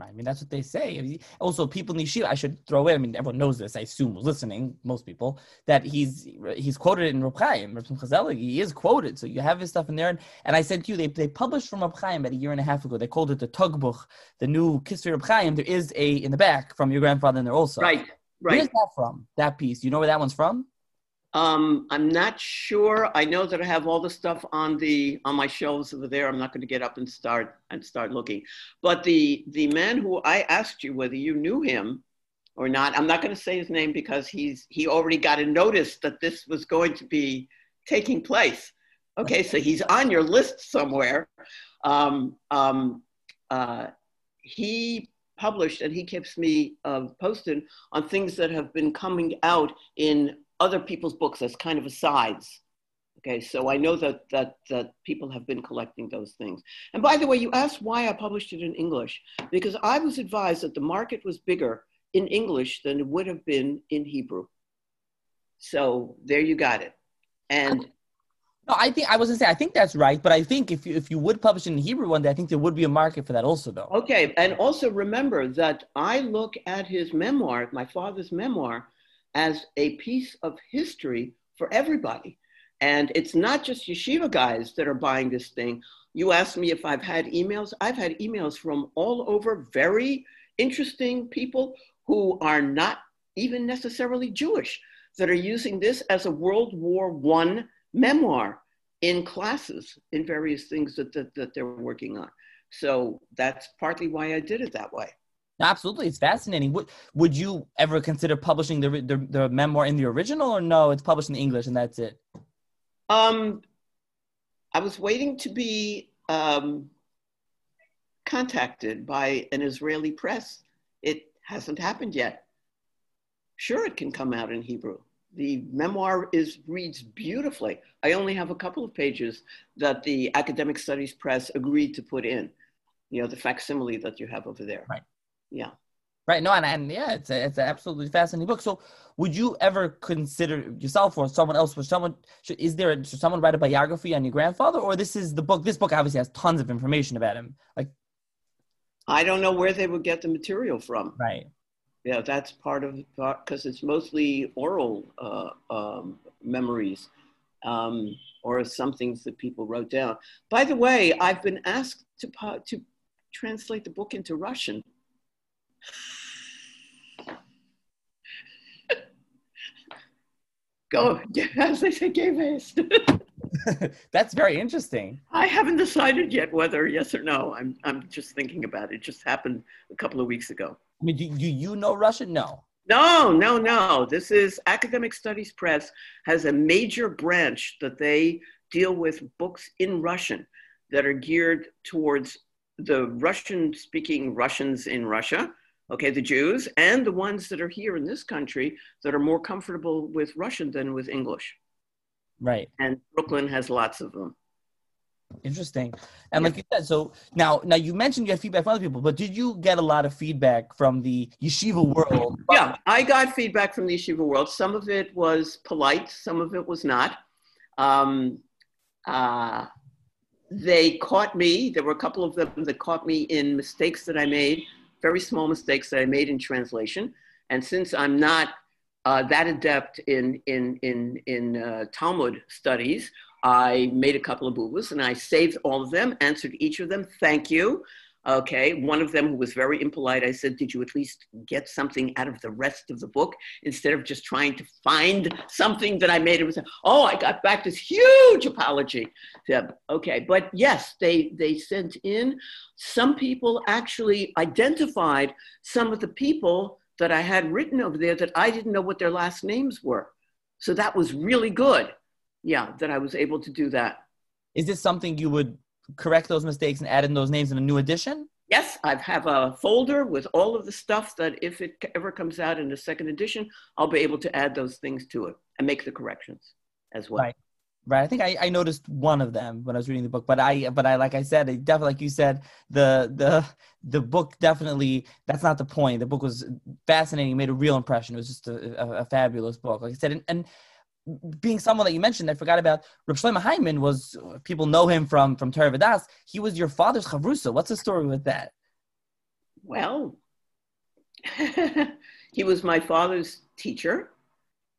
I mean, that's what they say. Also, people in Yeshiva, I should throw in, I mean, everyone knows this, I assume, listening, most people, that he's he's quoted in Reb Chaim, Reb Chazalik, he is quoted. So you have his stuff in there. And, and I said to you, they, they published from Reb Chaim about a year and a half ago. They called it the Tugbuch, the new Kisvei Reb Chaim. There is a, in the back, from your grandfather in there also. Right, right. Where's that from, that piece? Do you know where that one's from? Um, I'm not sure. I know that I have all the stuff on the on my shelves over there. I'm not going to get up and start and start looking. But the the man who I asked you whether you knew him or not, I'm not going to say his name because he's he already got a notice that this was going to be taking place. Okay, so he's on your list somewhere. Um, um, uh, he published and he keeps me uh, posted on things that have been coming out in other people's books as kind of asides. Okay, so I know that, that, that people have been collecting those things. And by the way, you asked why I published it in English, because I was advised that the market was bigger in English than it would have been in Hebrew. So there you got it. And no, I think I was gonna say I think that's right, but I think if you if you would publish in Hebrew one day, I think there would be a market for that also, though. Okay, and also remember that I look at his memoir, my father's memoir, as a piece of history for everybody. And it's not just yeshiva guys that are buying this thing. You asked me if I've had emails. I've had emails from all over very interesting people who are not even necessarily Jewish that are using this as a World War One memoir in classes in various things that, that, that they're working on. So that's partly why I did it that way. Absolutely, it's fascinating. Would would you ever consider publishing the, the, the memoir in the original, or no? It's published in English and that's it. Um, I was waiting to be um, contacted by an Israeli press. It hasn't happened yet. Sure, it can come out in Hebrew. The memoir is reads beautifully. I only have a couple of pages that the Academic Studies Press agreed to put in. You know, the facsimile that you have over there. Right yeah. Right. No and, and yeah it's a, it's an absolutely fascinating book. So would you ever consider yourself or someone else for someone should, is there a, should someone write a biography on your grandfather or this is the book this book obviously has tons of information about him like i don't know where they would get the material from. Right. Yeah that's part of because it's mostly oral uh, um, memories um, or some things that people wrote down. By the way i've been asked to to translate the book into russian Go, as they say, gay faced. That's very interesting. I haven't decided yet whether yes or no. I'm, I'm just thinking about it. It just happened a couple of weeks ago. I mean, do, do you know Russian? No. No, no, no. This is Academic Studies Press has a major branch that they deal with books in Russian that are geared towards the Russian speaking Russians in Russia okay, the Jews and the ones that are here in this country that are more comfortable with Russian than with English. Right. And Brooklyn has lots of them. Interesting. And like you said, so now now you mentioned you had feedback from other people, but did you get a lot of feedback from the yeshiva world? Yeah, I got feedback from the yeshiva world. Some of it was polite, some of it was not. Um, uh, they caught me. There were a couple of them that caught me in mistakes that I made, very small mistakes that I made in translation. And since I'm not uh, that adept in in in in uh, Talmud studies, I made a couple of boo and I saved all of them, answered each of them, thank you. Okay, one of them who was very impolite, I said, Did you at least get something out of the rest of the book instead of just trying to find something that I made? It was, oh, I got back this huge apology. Okay, but yes, they, they sent in. Some people actually identified some of the people that I had written over there that I didn't know what their last names were. So that was really good yeah, that I was able to do that. Is this something you would correct those mistakes and add in those names in a new edition? Yes, I have a folder with all of the stuff that if it ever comes out in the second edition, I'll be able to add those things to it and make the corrections as well. Right. Right. I think I, I noticed one of them when I was reading the book, but I but I like I said, it definitely like you said, the the the book definitely that's not the point. The book was fascinating, made a real impression. It was just a, a, a fabulous book. Like I said, and, and being someone that you mentioned, I forgot about Reb Shlomo Hyman was people know him from from Torah Vodaas. He was your father's chavrusa. What's the story with that? Well, he was my father's teacher.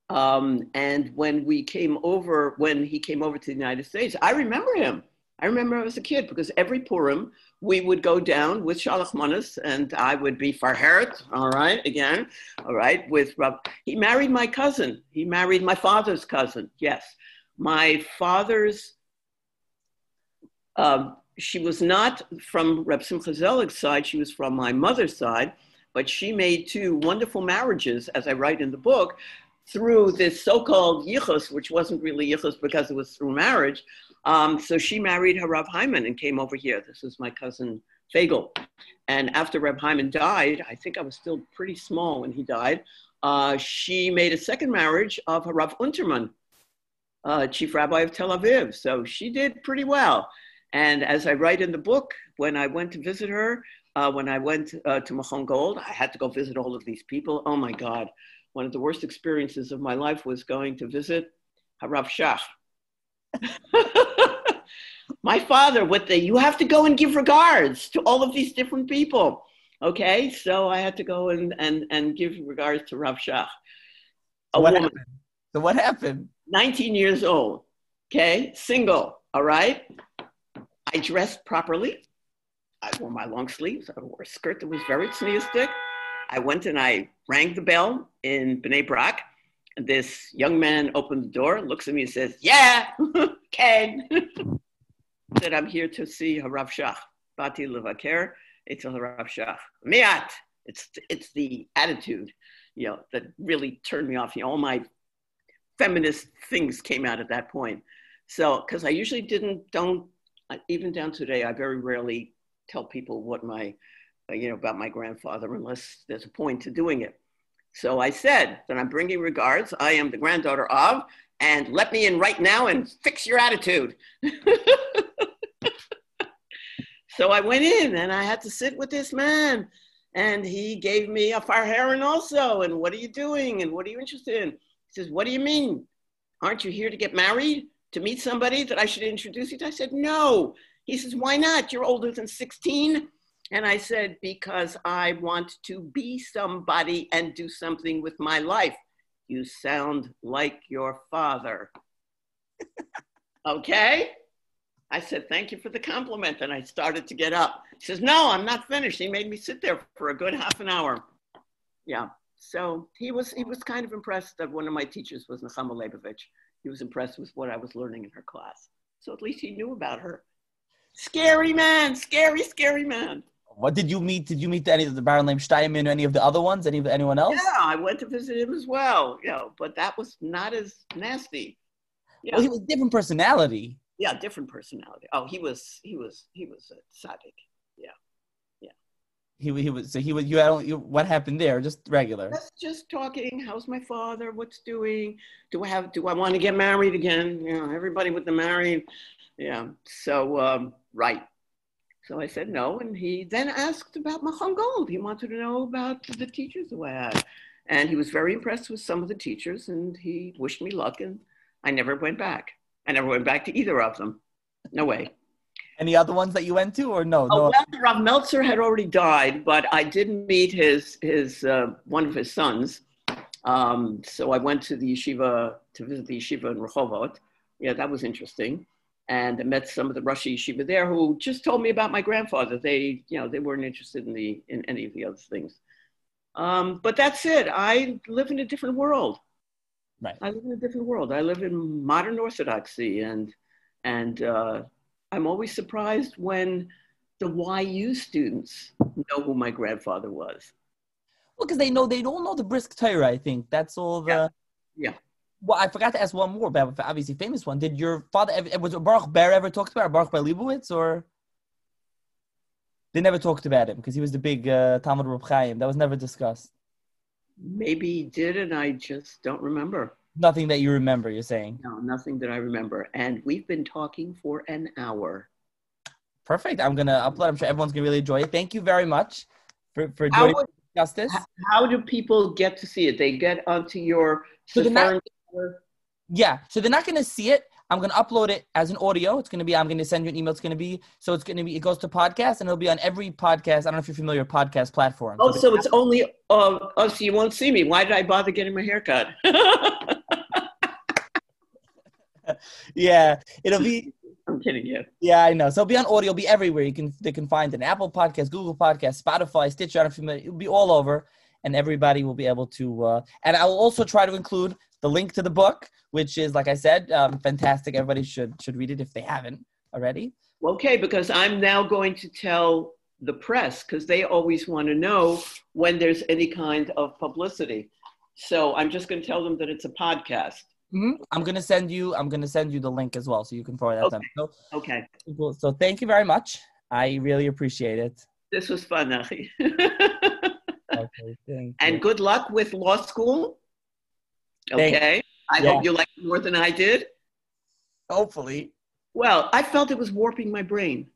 Um, and when we came over, when he came over to the United States, I remember him. I remember as a kid because every Purim we would go down with Shalach Manas and I would be Farheret, all right, again, all right, with Rab. He married my cousin. He married my father's cousin, yes. My father's, um, she was not from Reb Simcha Zelig's side, she was from my mother's side, but she made two wonderful marriages, as I write in the book, through this so-called yichus, which wasn't really yichus because it was through marriage, um, so she married her Rav Hyman and came over here. This is my cousin Fagel. And after Reb Hyman died, I think I was still pretty small when he died, uh, she made a second marriage of Rav Unterman, uh, chief rabbi of Tel Aviv. So she did pretty well. And as I write in the book, when I went to visit her, uh, when I went uh, to Machon Gold, I had to go visit all of these people. Oh my God. One of the worst experiences of my life was going to visit Harav Shach, my father, what the, you have to go and give regards to all of these different people. Okay, so I had to go and, and, and give regards to Rav Shach. A what woman, happened? So what happened? 19 years old, okay, single, all right? I dressed properly. I wore my long sleeves. I wore a skirt that was very tzniustic. I went and I rang the bell in Bnei Brak this young man opens the door, looks at me and says, Yeah, Ken. said, I'm here to see Harav Shach. Bati Levaker, it's Harav Shach. Miat. It's, it's the attitude, you know, that really turned me off. You know, all my feminist things came out at that point. So, because I usually didn't, don't, even down today, I very rarely tell people what my, you know, about my grandfather unless there's a point to doing it. So I said that I'm bringing regards. I am the granddaughter of, and let me in right now and fix your attitude. so I went in and I had to sit with this man. And he gave me a fire heron also. And what are you doing? And what are you interested in? He says, What do you mean? Aren't you here to get married? To meet somebody that I should introduce you to? I said, No. He says, Why not? You're older than 16. And I said, because I want to be somebody and do something with my life. You sound like your father. okay? I said, thank you for the compliment. And I started to get up. He says, no, I'm not finished. He made me sit there for a good half an hour. Yeah. So he was, he was kind of impressed that one of my teachers was Nechama Leibowitz. He was impressed with what I was learning in her class. So at least he knew about her. Scary man, scary, scary man. What did you meet? Did you meet any of the Baron Leib Steinman or any of the other ones? Any anyone else? Yeah, I went to visit him as well. You know, but that was not as nasty. Yeah. Well, he was different personality. Yeah, different personality. Oh, he was he was he was a tzaddik. Yeah, yeah. He he was so he was you had you, what happened there? Just regular. Just just talking. How's my father? What's doing? Do I have? Do I want to get married again? You know, everybody with the married. Yeah. So um, right. So I said no, and he then asked about Machon Gold. He wanted to know about the teachers who I had, and he was very impressed with some of the teachers, and he wished me luck. And I never went back. I never went back to either of them. No way. Any other ones that you went to, or no? Oh, no. well, Rav Meltzer had already died, but I didn't meet his his uh, one of his sons. Um, so I went to the yeshiva to visit the yeshiva in Rehovot. Yeah, that was interesting, and I met some of the Rosh yeshiva there who just told me about my grandfather. They, you know, they weren't interested in the in any of the other things. Um, but that's it. I live in a different world. Right. I live in a different world. I live in modern Orthodoxy, and and uh, I'm always surprised when the YU students know who my grandfather was. Well, because they know they don't know the brisk Torah. I think that's all the. Yeah. yeah. Well, I forgot to ask one more, but obviously famous one. Did your father ever, was Baruch Ber ever talked about Baruch Ber Leibowitz or? They never talked about him because he was the big uh, talmid Reb Chaim. That was never discussed. Maybe he did, and I just don't remember. Nothing that you remember, you're saying? No, nothing that I remember. And we've been talking for an hour. Perfect. I'm going to upload. I'm sure everyone's going to really enjoy it. Thank you very much for, for joining Justice. How do people get to see it? They get onto your so Yeah. So they're not going to see it. I'm going to upload it as an audio. It's going to be, I'm going to send you an email. It's going to be, so it's going to be, it goes to podcast and it'll be on every podcast. I don't know if you're familiar with podcast platforms. Oh, so, it's only, uh, oh, so you won't see me. Why did I bother getting my hair cut? yeah, it'll be. I'm kidding you. Yeah, I know. So it'll be on audio. It'll be everywhere. You can they can find an Apple Podcast, Google Podcast, Spotify, Stitcher. I don't know if you, it'll be all over, and everybody will be able to. Uh, and I will also try to include the link to the book, which is like I said, um, fantastic. Everybody should should read it if they haven't already. Okay, because I'm now going to tell the press because they always want to know when there's any kind of publicity. So I'm just going to tell them that it's a podcast. Mm-hmm. I'm gonna send you. I'm gonna send you the link as well, so you can forward that. Okay. So, okay. So thank you very much. I really appreciate it. This was fun, Nachi. okay. and good luck with law school. Okay. I yeah. hope you like it more than I did. Hopefully. Well, I felt it was warping my brain.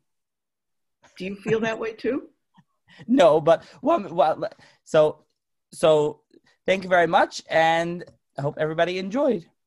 Do you feel that way too? No, but well, well, so so thank you very much, and I hope everybody enjoyed.